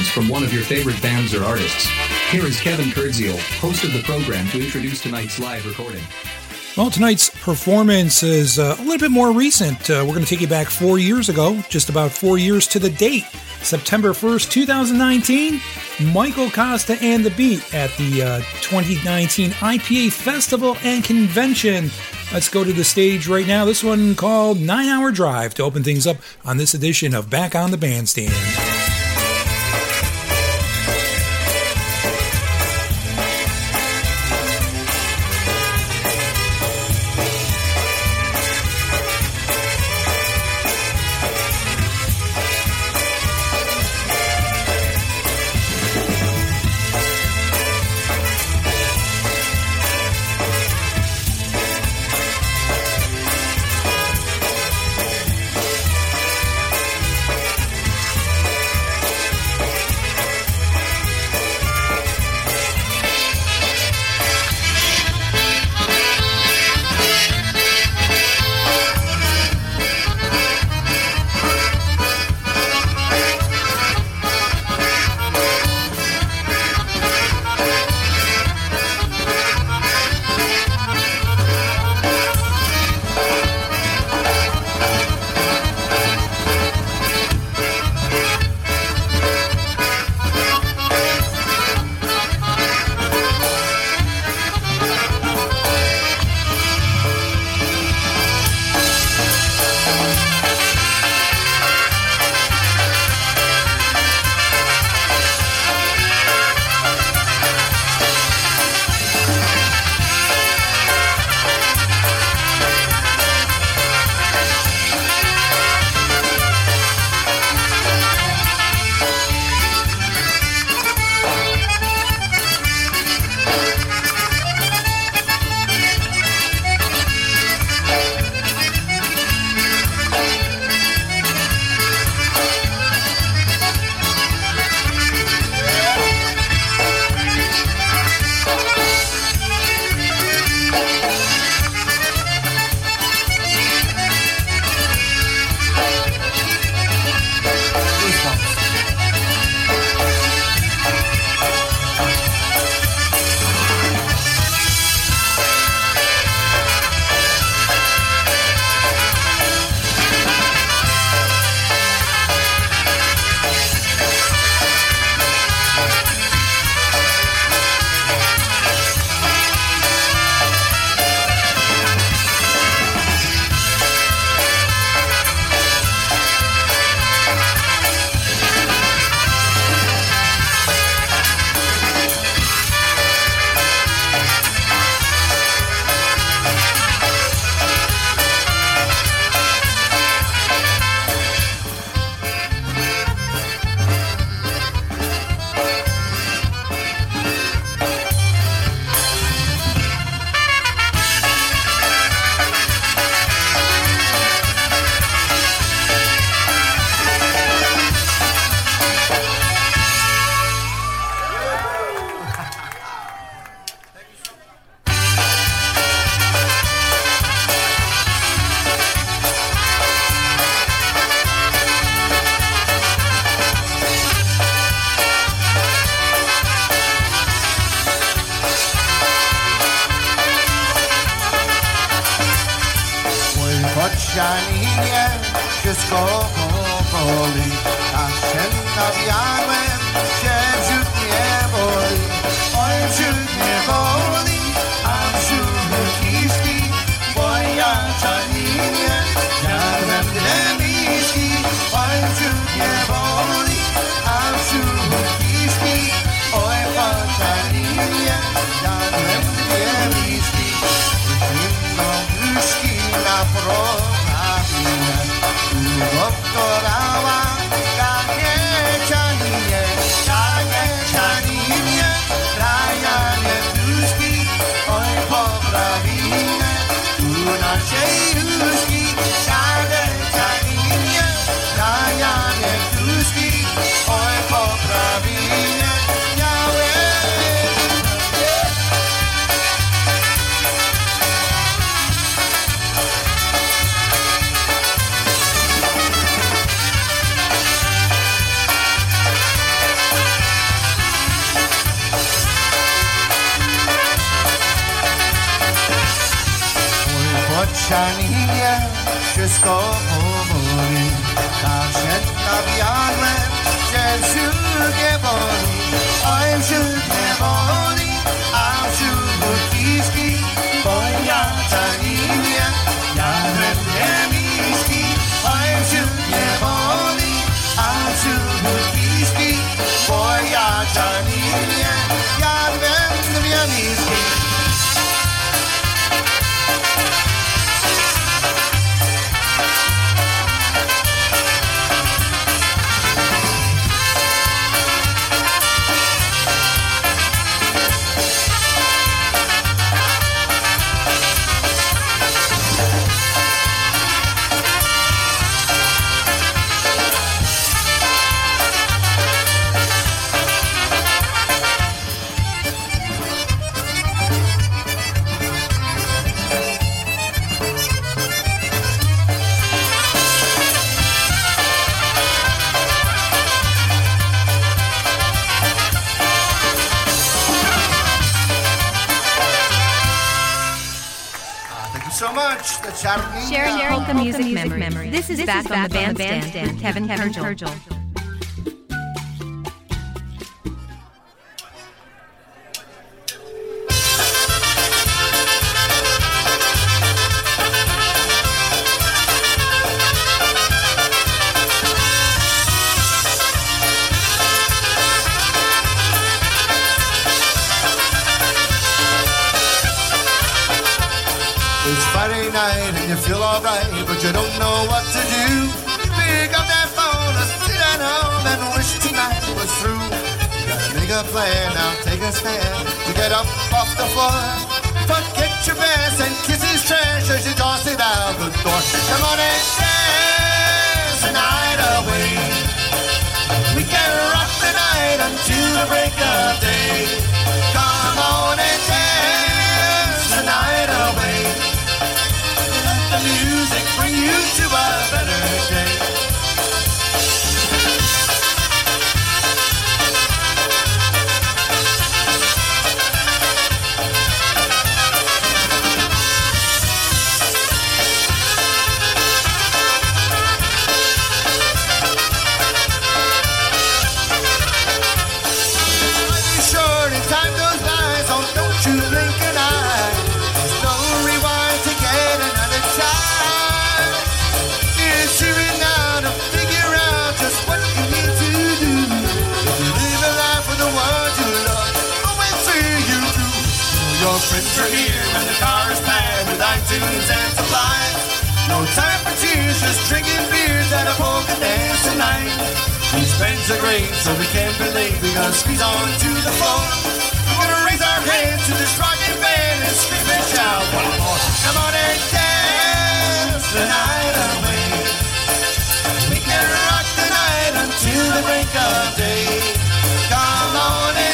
performance from one of your favorite bands or artists. Here is Kevin Kurdziel, host of the program, to introduce tonight's live recording. Well, tonight's performance is uh, a little bit more recent. Uh, we're going to take you back four years ago, just about four years to the date, September 1st, 2019. Michael Costa and the Beat at the uh, 2019 IPA Festival and Convention. Let's go to the stage right now. This one called Nine Hour Drive to open things up on this edition of Back on the Bandstand. Sharing Polka uh, Music, Polka music memory. memory. This is this back, is back on the bandstand. Band, band, Kevin Kevin Since we're here and the car is mad with iTunes and supplies. No time for tears, just drinking beers at a polka dance tonight. These bands are great, so we can't be late. We're gonna squeeze on to the floor. We're gonna raise our hands to this rocking band and scream and shout one more. Come on and dance the night away. We can rock the night until the break of day. Come on and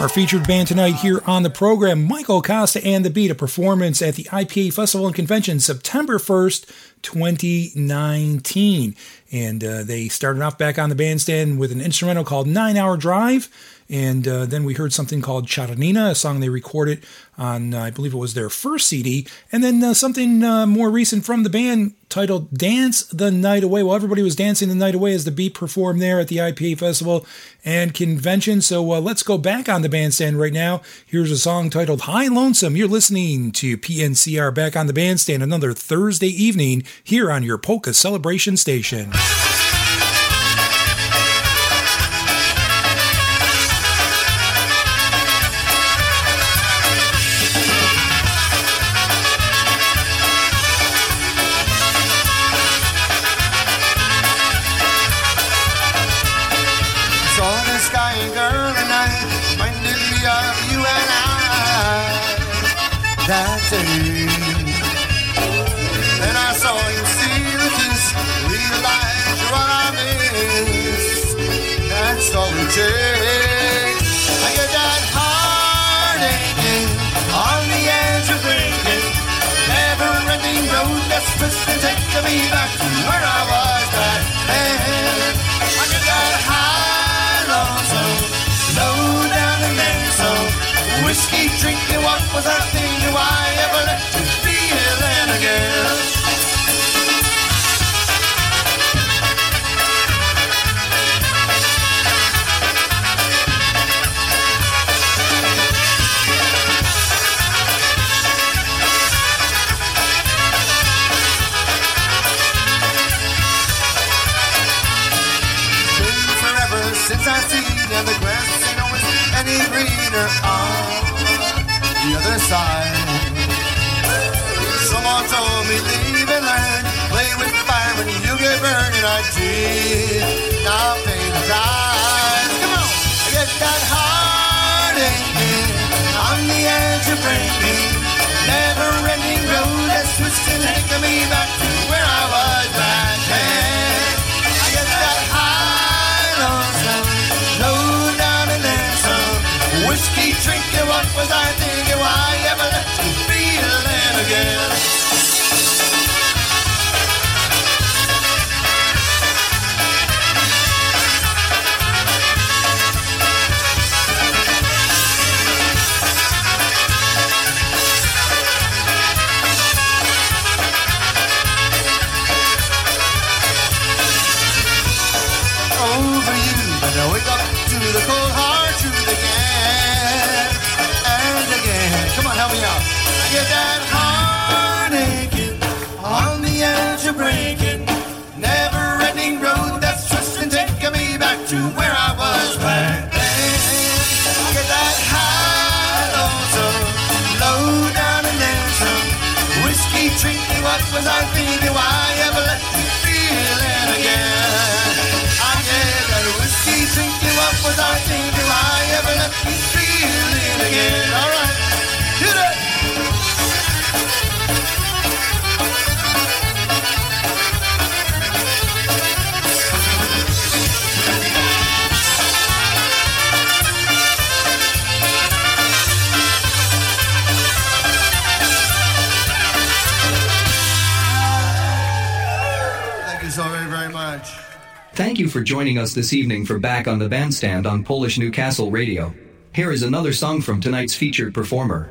Our featured band tonight here on the program, Michael Costa and the Beat, a performance at the IPA Festival and Convention September 1st, 2019. And uh, they started off back on the bandstand with an instrumental called Nine Hour Drive. And uh, then we heard something called Charanina, a song they recorded on, uh, I believe it was their first CD. And then uh, something uh, more recent from the band titled Dance the Night Away. Well, everybody was dancing the night away as the beat performed there at the IPA Festival and Convention. So uh, let's go back on the bandstand right now. Here's a song titled High Lonesome. You're listening to PNCR back on the bandstand another Thursday evening here on your Polka Celebration Station. Taking me back to where I was back then. I get that high lonesome, low down and lonesome. Whiskey drinking, what was I thinking? Why ever let you feel it again? Me leave and learn, play with fire when you get burned, and I did not pay the price. Come on, I get that heart aching on the edge of breaking. Never-ending road that's twisting, taking me back to where I was back then. I get that high lonesome, low down and then some. Whiskey drinking, what was I thinking? Why ever let you feel again? Joining us this evening for Back on the Bandstand on Polish Newcastle Radio. Here is another song from tonight's featured performer.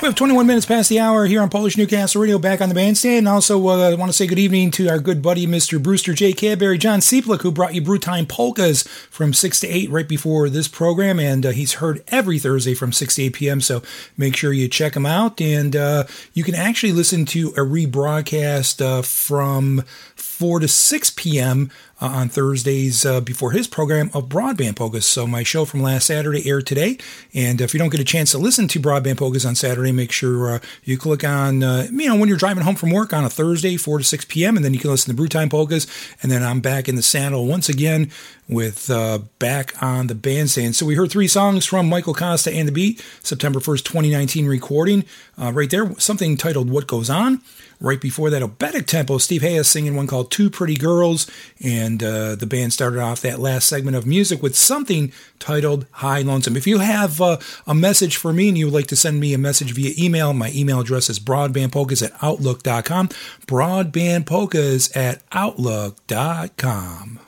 We have 21 minutes past the hour here on Polish Newcastle Radio back on the bandstand. And also, uh, I want to say good evening to our good buddy, Mr. Brewster J. Cadbury, John Seeplick, who brought you Brewtime Polkas from 6 to 8 right before this program. And uh, he's heard every Thursday from 6 to 8 p.m. So make sure you check him out. And uh, you can actually listen to a rebroadcast uh, from 4 to 6 p.m. Uh, on Thursdays uh, before his program of Broadband Polkas. So my show from last Saturday aired today. And if you don't get a chance to listen to Broadband Polkas on Saturday, make sure uh, you click on, uh, you know, when you're driving home from work on a Thursday, 4 to 6 p.m., and then you can listen to Brew Time Polkas. And then I'm back in the saddle once again with uh, Back on the Bandstand. So we heard three songs from Michael Costa and the Beat, September 1st, 2019 recording. Uh, right there, something titled What Goes On. Right before that, Obetic Tempo, Steve Hayes singing one called Two Pretty Girls. And uh, the band started off that last segment of music with something titled High Lonesome. If you have uh, a message for me and you would like to send me a message via email, my email address is broadbandpolkas at outlook.com. Broadbandpolkas at outlook.com.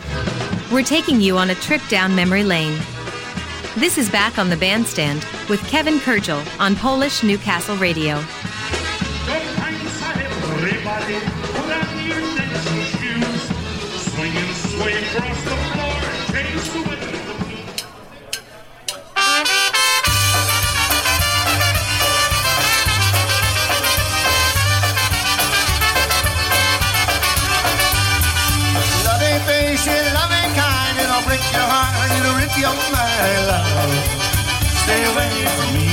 We're taking you on a trip down memory lane. This is Back on the Bandstand with Kevin Kurdziel on Polish Newcastle Radio. Break your heart, it'll rip your mind, love. Stay away from me.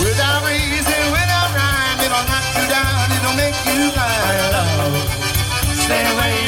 Without reason, without rhyme, it'll knock you down, it'll make you blind, love. Stay away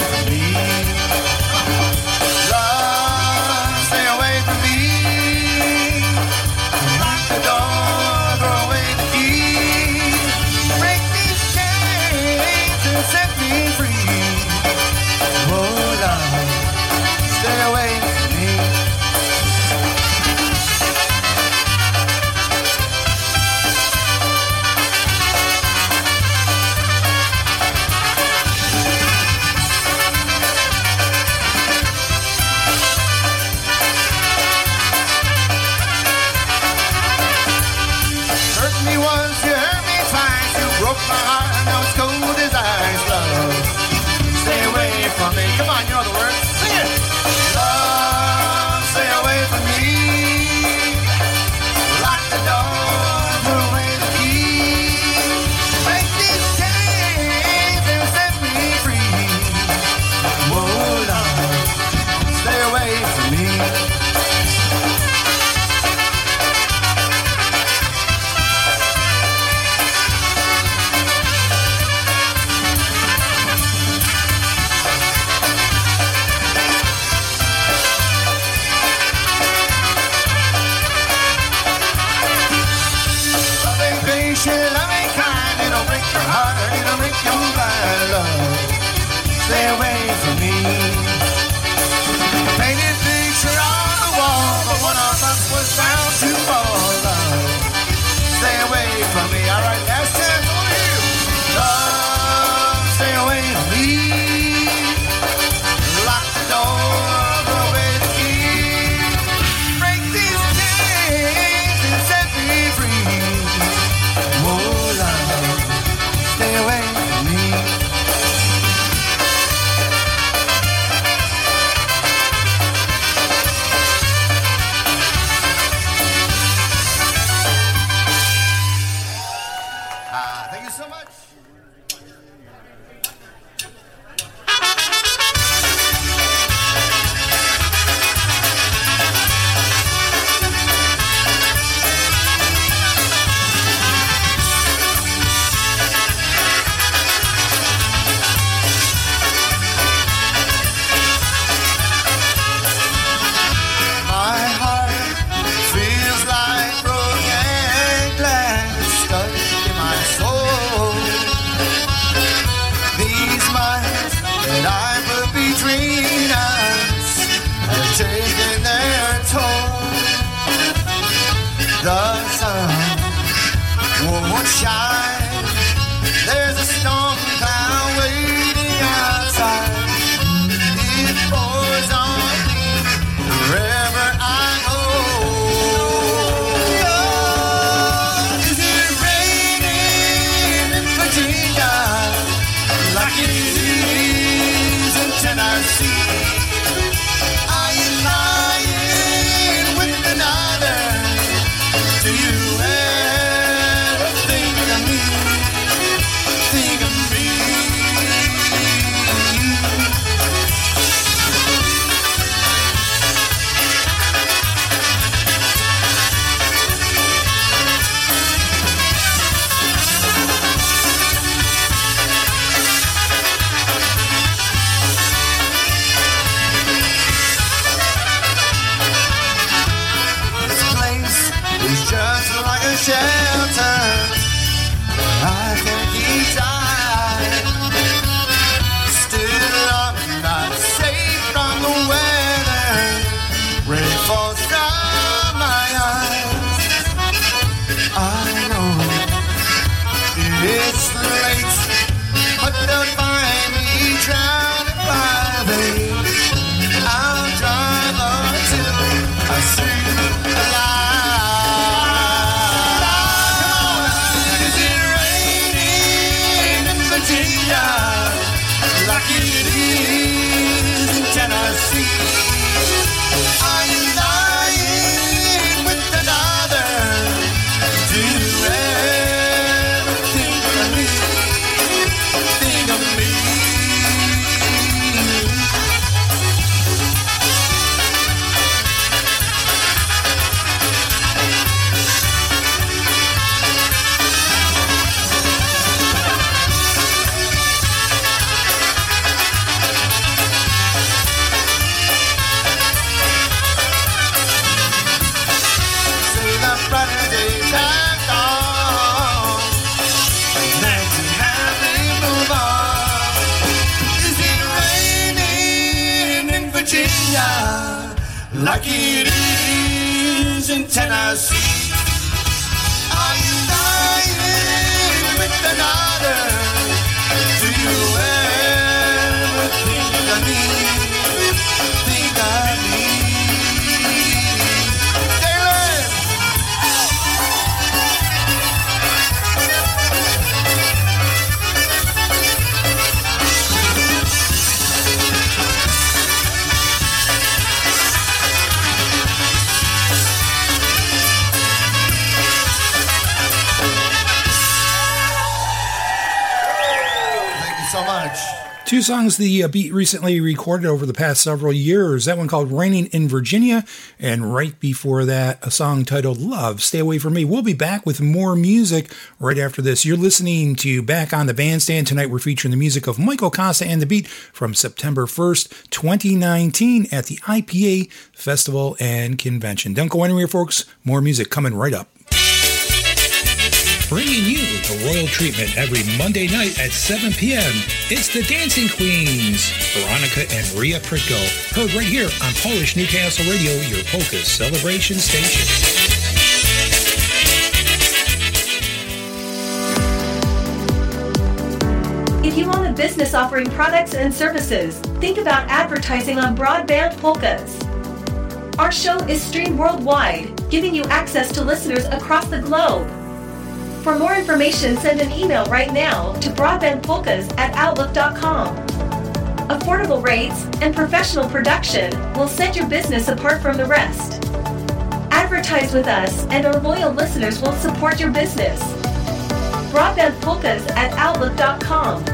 Two songs the uh, beat recently recorded over the past several years. That one called Raining in Virginia, and right before that, a song titled Love, Stay Away From Me. We'll be back with more music right after this. You're listening to Back on the Bandstand. Tonight we're featuring the music of Michael Costa and the Beat from September 1st, 2019 at the IPA Festival and Convention. Don't go anywhere, folks. More music coming right up. Bringing you the royal treatment every Monday night at 7 p.m. It's the Dancing Queens, Veronica and Ria Pritko. Heard right here on Polish Newcastle Radio, your polka celebration station. If you own a business offering products and services, think about advertising on Broadband Polkas. Our show is streamed worldwide, giving you access to listeners across the globe. For more information, send an email right now to broadbandpolkas at outlook.com. Affordable rates and professional production will set your business apart from the rest. Advertise with us, and our loyal listeners will support your business. Broadbandpolkas at outlook.com.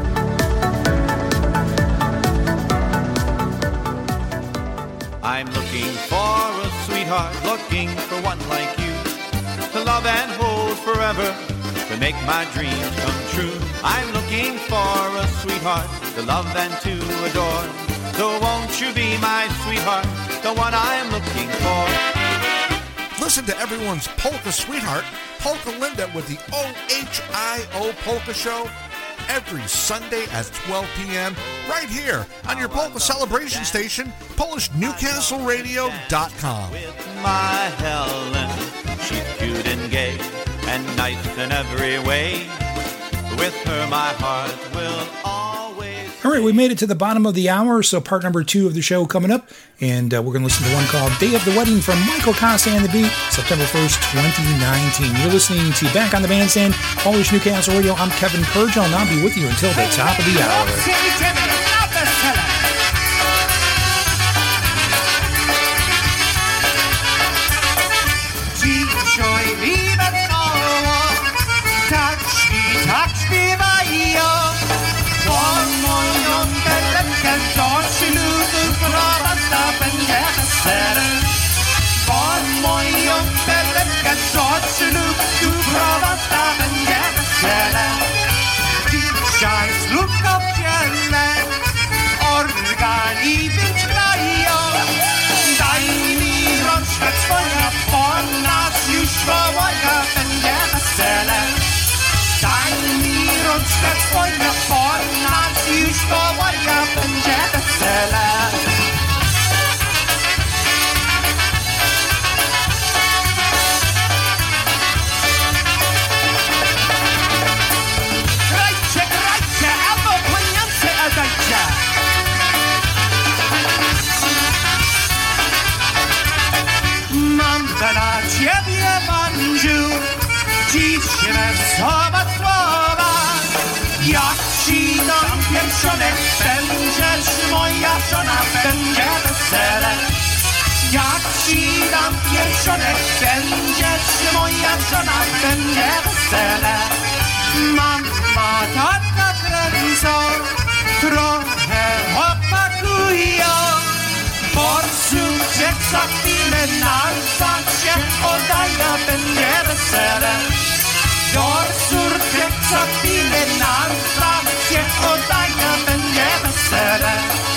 I'm looking for a sweetheart, looking for one like you to love and hold forever, to make my dreams come true. I'm looking for a sweetheart to love and to adore. So won't you be my sweetheart, the one I'm looking for? Listen to everyone's polka sweetheart, Polka Linda, with the OHIO Polka Show every Sunday at 12 p.m. right here on your polka celebration station, PolishNewcastleRadio.com. With my Helen, she's cute and gay and nice in every way. With her, my heart will always. All right, we made it to the bottom of the hour, so part number two of the show coming up. And uh, we're going to listen to one called Day of the Wedding from Michael Costa and the Beat, September 1st, 2019. You're listening to Back on the Bandstand, Polish Newcastle Radio. I'm Kevin Kurdziel, and I'll not be with you until the top of the hour. samen jammerdelen. Daj mi rączkę twoja, po nas. Daj mi. żonem będzie, czy moja żona będzie wesele. Jak ci dam pierścionek będzie, czy moja żona będzie wesele. Mama, tata, telewizor, trochę opakują. Podsumcie za chwilę, na się oddaje, będzie wesele. Dorsurte, så fine navn fra Kjell og deg, men jeg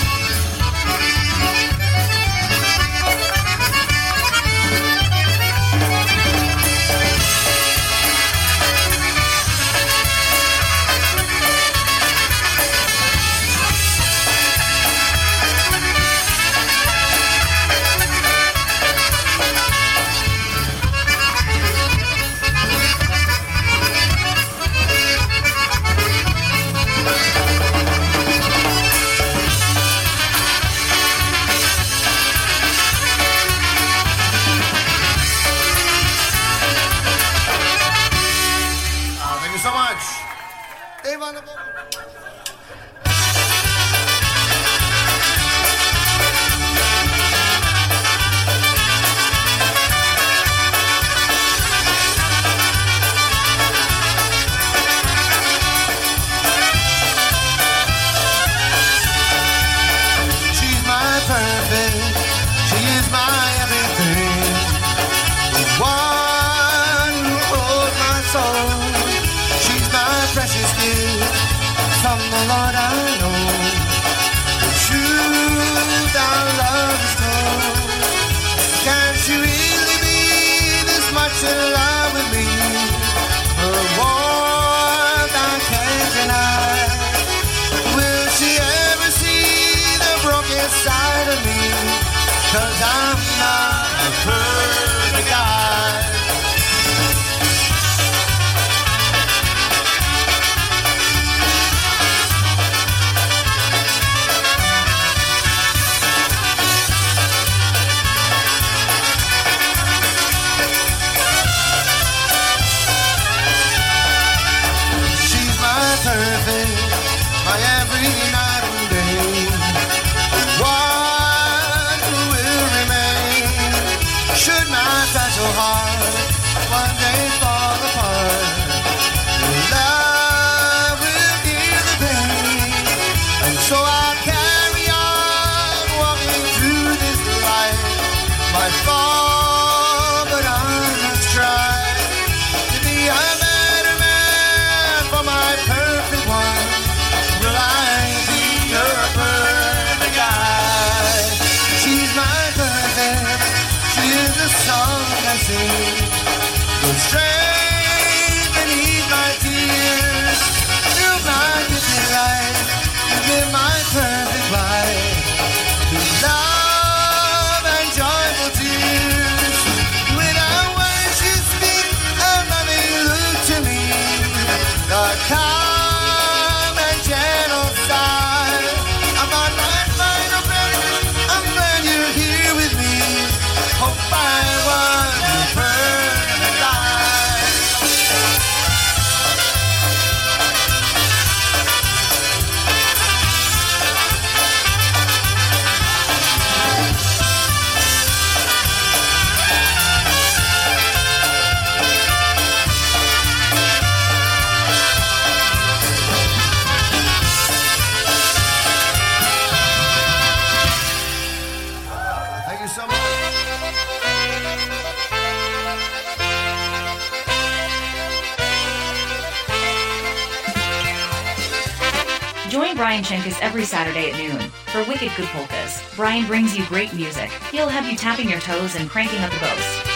every Saturday at noon. For Wicked Good Polkas, Brian brings you great music. He'll have you tapping your toes and cranking up the ghost.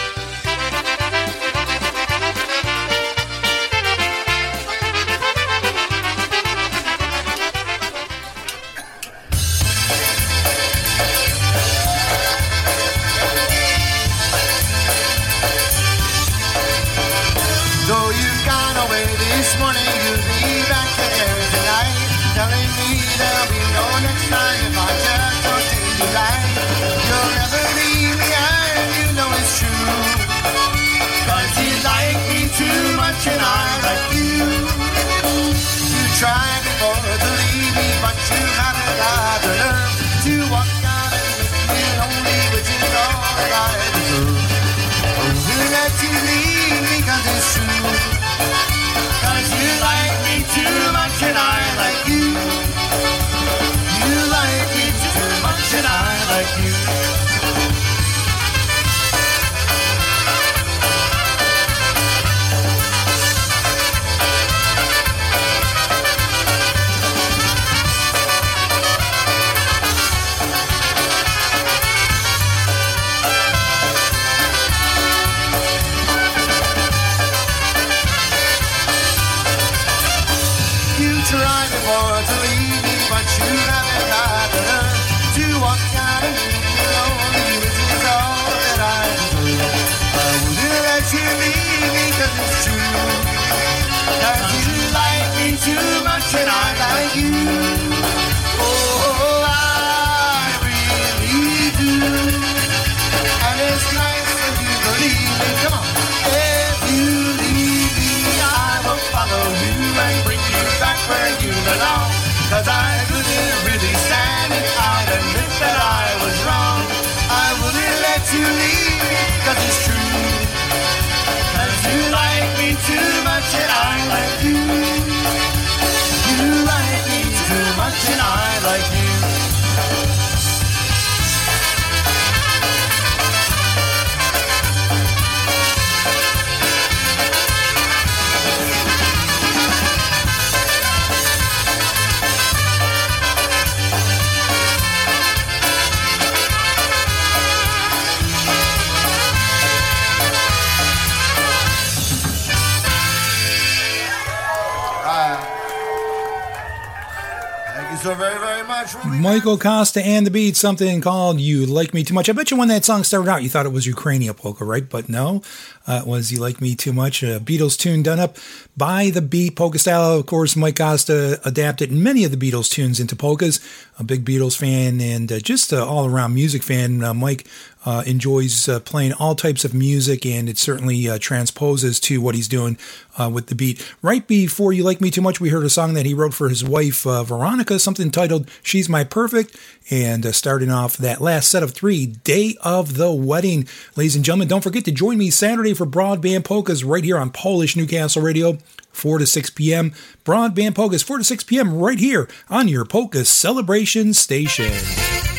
Michael Costa and the Beat, something called You Like Me Too Much. I bet you when that song started out, you thought it was Ukrainian polka, right? But no, uh, it was You Like Me Too Much, a Beatles tune done up by the Beat polka style. Of course, Mike Costa adapted many of the Beatles tunes into polkas. A big Beatles fan and uh, just an all around music fan. Uh, Mike uh, enjoys uh, playing all types of music, and it certainly uh, transposes to what he's doing uh, with the beat. Right before You Like Me Too Much, we heard a song that he wrote for his wife, uh, Veronica, something titled She's My Perfect. And uh, starting off that last set of three, Day of the Wedding. Ladies and gentlemen, don't forget to join me Saturday for Broadband Polkas right here on Polish Newcastle Radio. 4 to 6 p.m. Broadband Polkas, 4 to 6 p.m. right here on your Polka Celebration Station.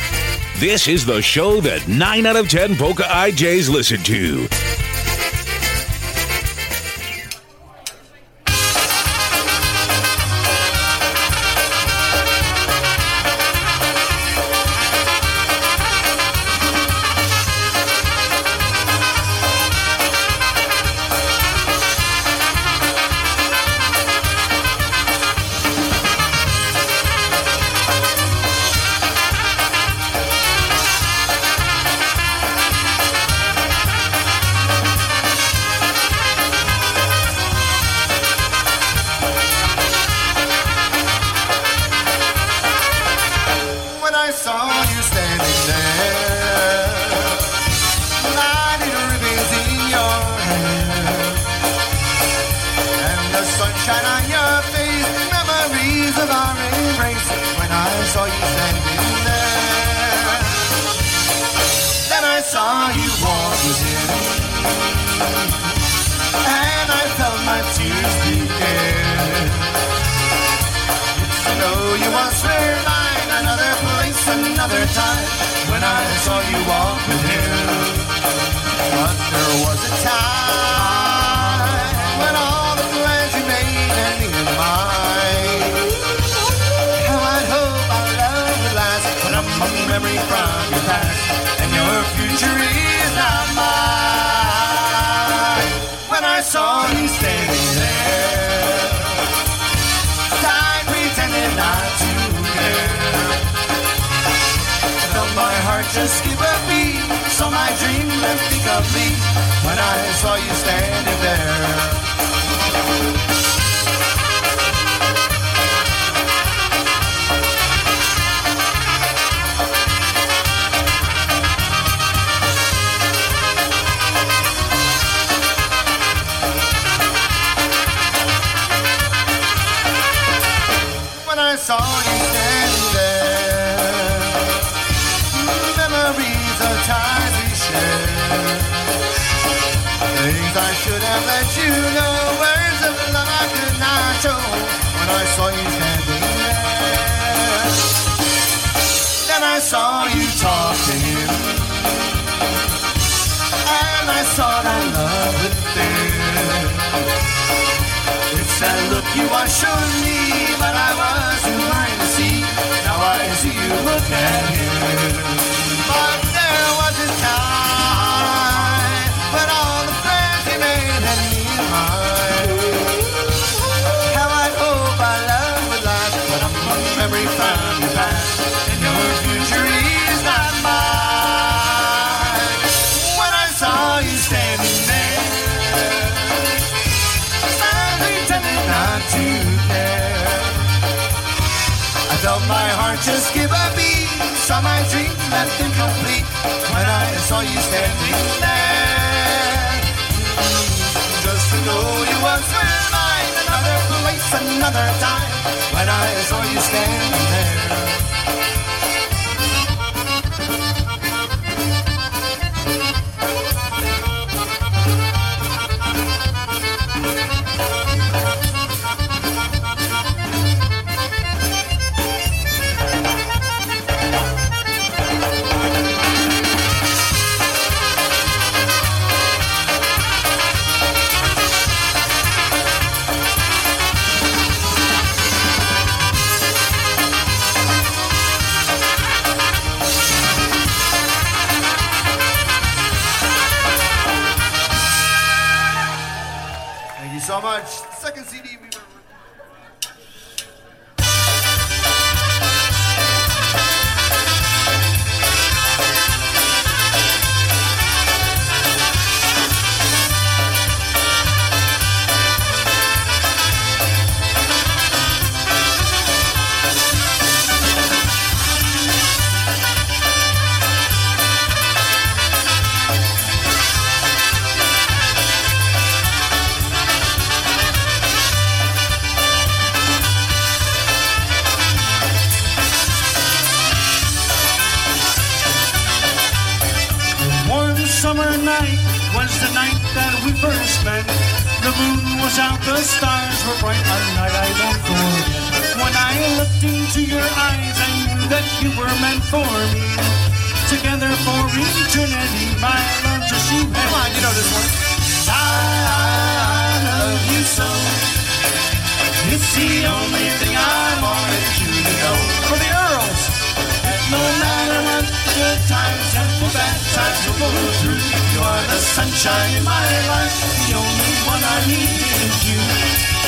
This is the show that 9 out of 10 Polka DJs listen to. Skip a beat, so my dream left me when I saw you standing there. Sometimes I should have let you know words of love I could not show when I saw you standing there. Then I saw you talk to him, and I saw that love within. It's that look you are showing me, but I wasn't blind to see. Now I see you look at him. But there was a time when all my heart just give a beat, saw my dream left incomplete when I saw you standing there. Just to know you once were mine, another place, another time, when I saw you standing there. Times will go through, you are the sunshine in my life. The only one I need is you.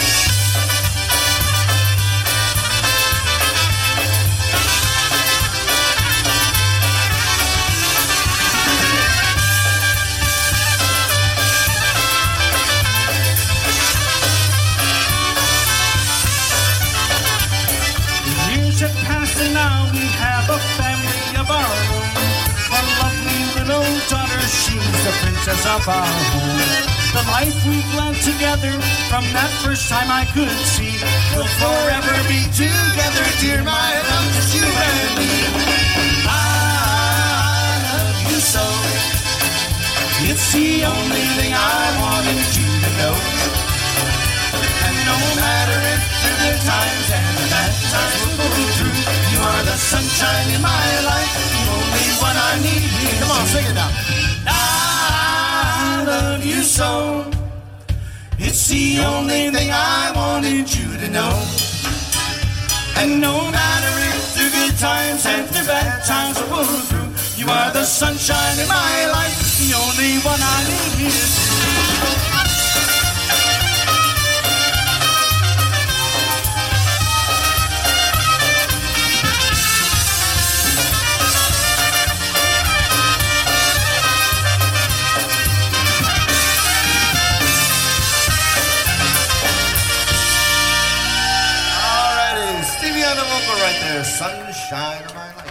Princess of our home. The life we've led together from that first time I could see will forever be together, dear my love, just you and me. I love you so. It's the only thing I wanted you to know. And no matter if the times and the bad times will go through, you are the sunshine in my life, the only one I need. Come on, sing it now. I love you so. It's the only thing I wanted you to know. And no matter if the good times and the bad times will go through, you are the sunshine in my life, the only one I need right there. Sunshine of my life.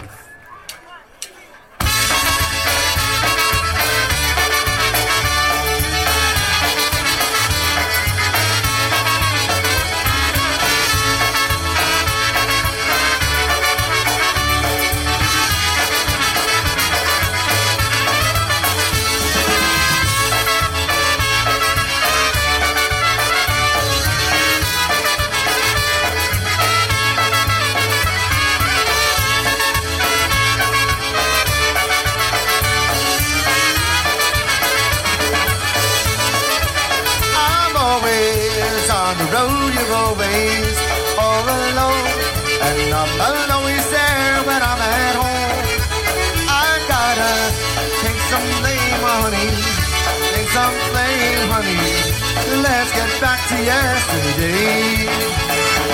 To yesterday.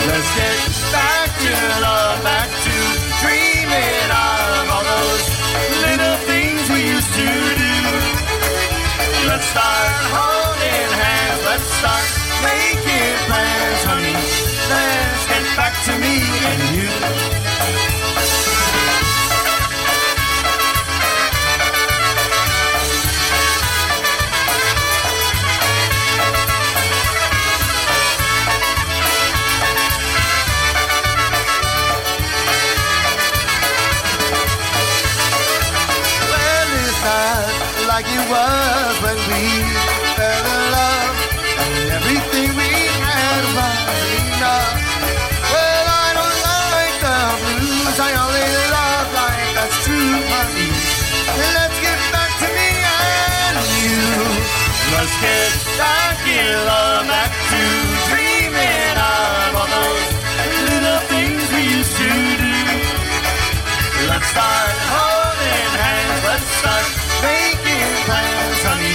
Let's get back to love, back to dreaming of all those little things we used to do. Let's start holding hands. Let's start making plans, honey. Let's get back in love, back to dreaming of all those little things we used to do. Let's start holding hands. Let's start making plans, honey.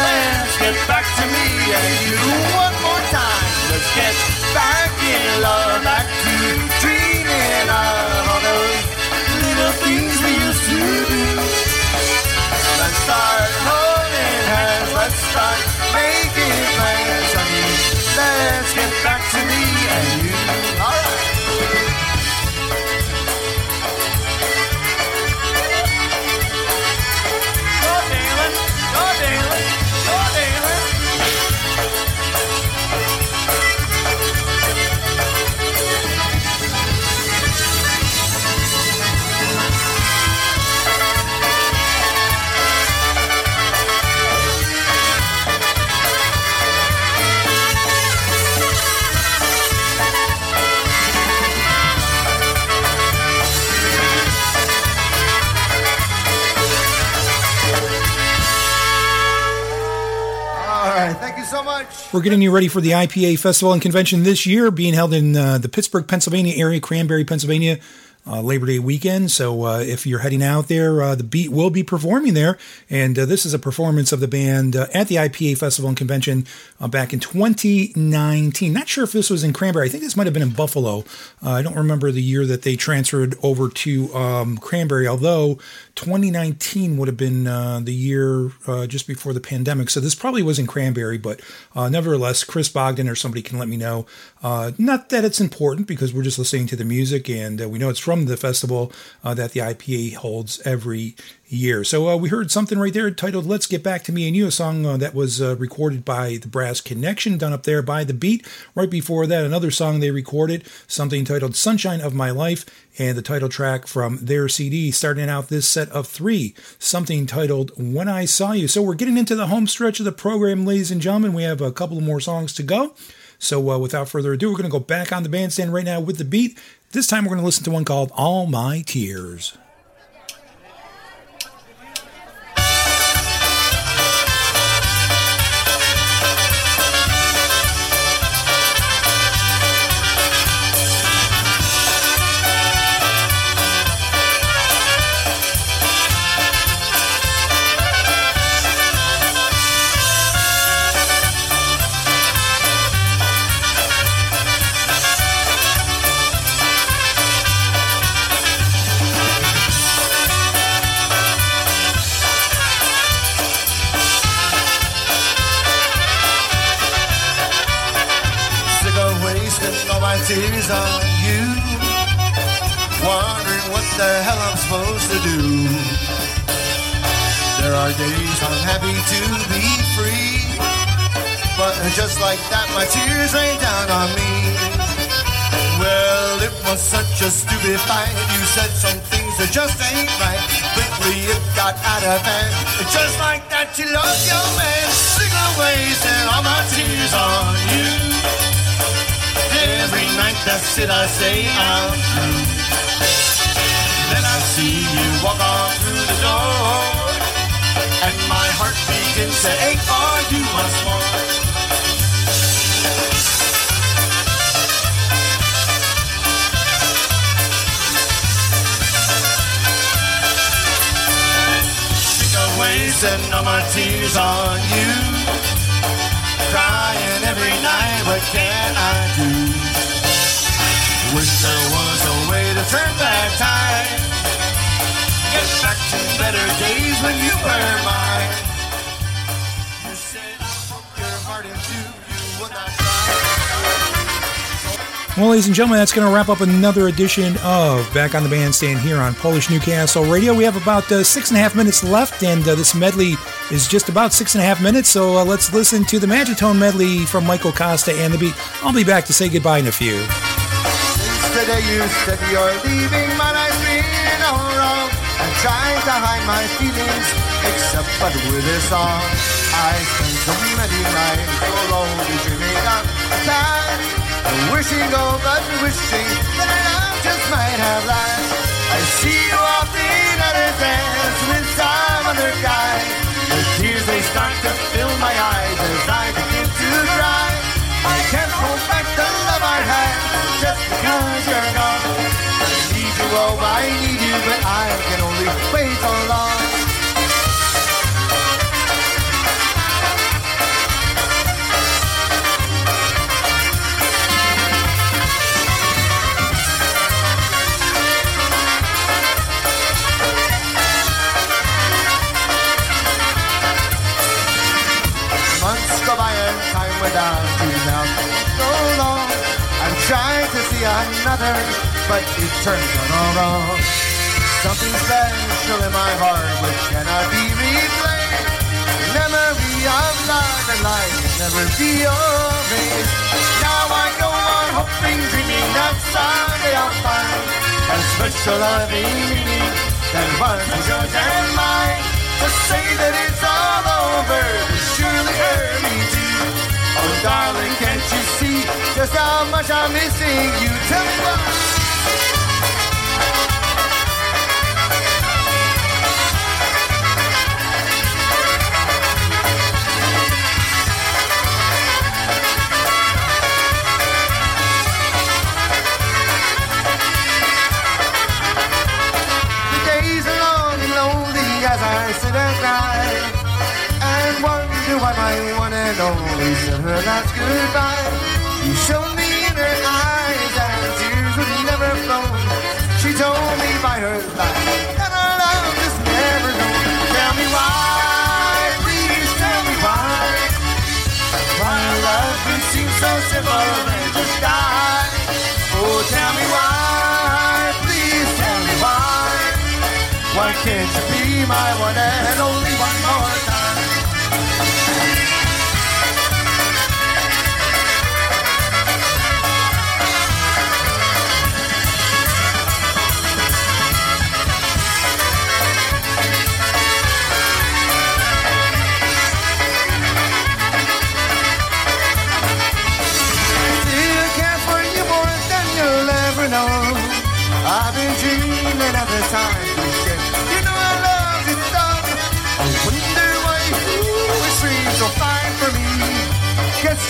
Let's get back to me and you one more time. Let's get back in love, back to hands. Let's We're getting you ready for the IPA Festival and Convention this year, being held in uh, the Pittsburgh, Pennsylvania area, Cranberry, Pennsylvania, uh, Labor Day weekend. So uh, if you're heading out there, uh, the Beat will be performing there. And uh, this is a performance of the band uh, at the IPA Festival and Convention uh, back in 2019. Not sure if this was in Cranberry. I think this might have been in Buffalo. I don't remember the year that they transferred over to um, Cranberry, although 2019 would have been uh, the year uh, just before the pandemic. So this probably wasn't Cranberry, but uh, nevertheless, Chris Bogdan or somebody can let me know. Uh, not that it's important because we're just listening to the music and uh, we know it's from the festival uh, that the IPA holds every year. So we heard something right there titled Let's Get Back to Me and You, a song that was recorded by the Brass Connection, done up there by The Beat. Right before that, another song they recorded, something titled Sunshine of My Life, and the title track from their CD, starting out this set of three, something titled When I Saw You. So we're getting into the home stretch of the program, ladies and gentlemen. We have a couple more songs to go. So uh, without further ado, we're going to go back on the bandstand right now with The Beat. This time we're going to listen to one called All My Tears. Happy to be free. But just like that, my tears rain down on me. Well, it was such a stupid fight. You said some things that just ain't right. Quickly it got out of hand. Just like that, you lost your man. Sick of wasting all my tears on you. Every night that's it, I say I'm through. Then I see you walk on through the door, and my heart begins to ache for you once more. Sick away, send all my tears on you. Crying every night, what can I do? Wish there was a way to turn back time. Get back to better days when you were mine. You said I broke your heart in two, you would not try. Well, ladies and gentlemen, that's going to wrap up another edition of Back on the Bandstand here on Polish Newcastle Radio. We have about uh, six and a half minutes left, and uh, this medley is just about six and a half minutes. So uh, let's listen to the Magitone medley from Michael Costa and the beat. I'll be back to say goodbye in a few. Since the day you said you're leaving, my life's been all wrong. I'm trying to hide my feelings, except but with this song. I spent so many nights alone, dreaming of a time. Wishing, oh, but wishing that our love just might have last. I see you often at a dance with some other guy. The tears they start to fill my eyes as I begin to cry. I can't hold back the love I had just because you're gone. I need you, I need you, but I can only wait so long. Months go by and time without you another, but it turns out all wrong. Something special in my heart which cannot be replaced. Memory of love and life never be erased. Now I go on hoping, dreaming that someday I'll find a special loving meaning that was yours and mine. To say that it's all over would surely hurt too. Oh, darling, can't you see just how much I'm missing you? Tell me why. The days are long and lonely as I sit and cry and wonder why only said her last goodbye. You showed me in her eyes that tears would never flow. She told me by her life that our love is never known. Tell me why, please tell me why. Why love can seem so simple and just die. Oh, tell me why, please tell me why. Why can't you be my one and only one more time?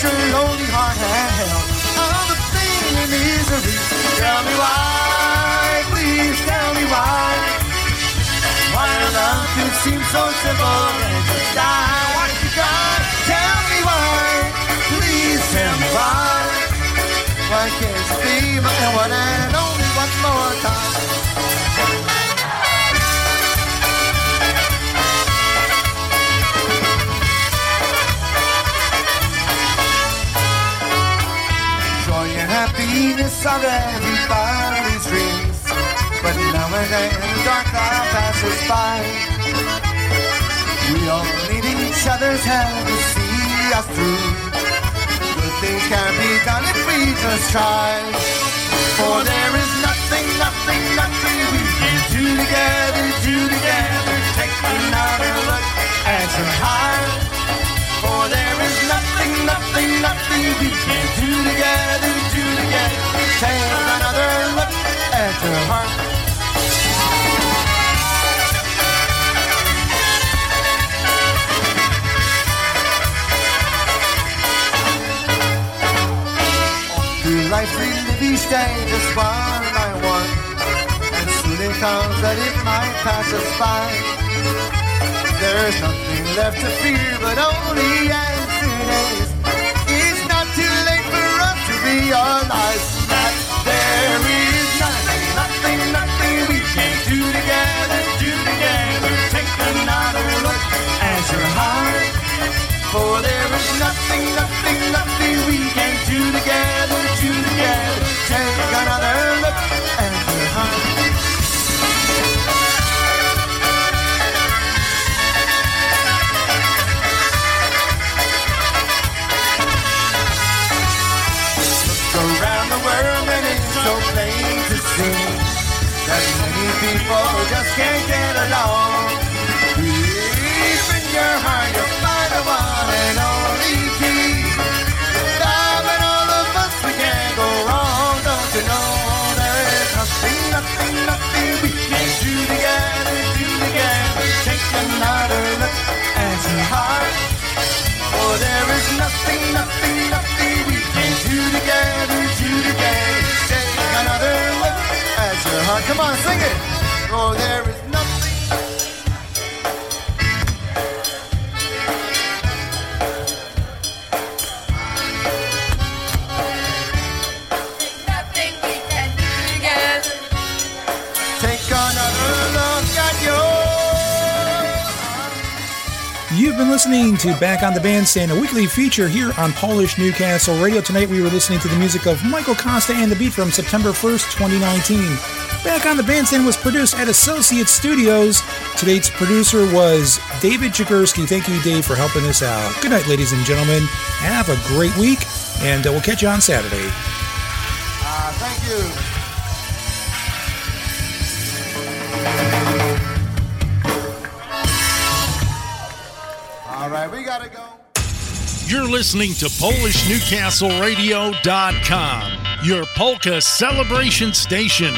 Your lonely heart had held all the pain and misery. Tell me why, please tell me why. Why love can seem so simple and just die. Why you got? Tell me why, please tell me why. Why can't you be my one and only one more time? Are everybody's dreams. But now and then dark cloud passes by. We all need each other's hand to see us through. Good things can be done if we just try. For there is nothing, nothing, nothing we can do together, do together. Take another look at your heart. For there is nothing, nothing, nothing we can do together. At your heart. Life we live each day one by one And soon it comes that it might pass us by There's nothing left to fear but only accidents. It's not too late for us to realize For there Come on, sing it. For there is nothing. Nothing we can do together. Take another look at your You've been listening to Back on the Bandstand, a weekly feature here on Polish Newcastle Radio. Tonight we were listening to the music of Michael Costa and the Beat from September 1st, 2019. Back on the Bandstand was produced at Associate Studios. Today's producer was David Jagursky. Thank you, Dave, for helping us out. Good night, ladies and gentlemen. Have a great week, and uh, we'll catch you on Saturday. Ah, thank you. All right, we gotta go. You're listening to PolishNewcastleRadio.com, your polka celebration station.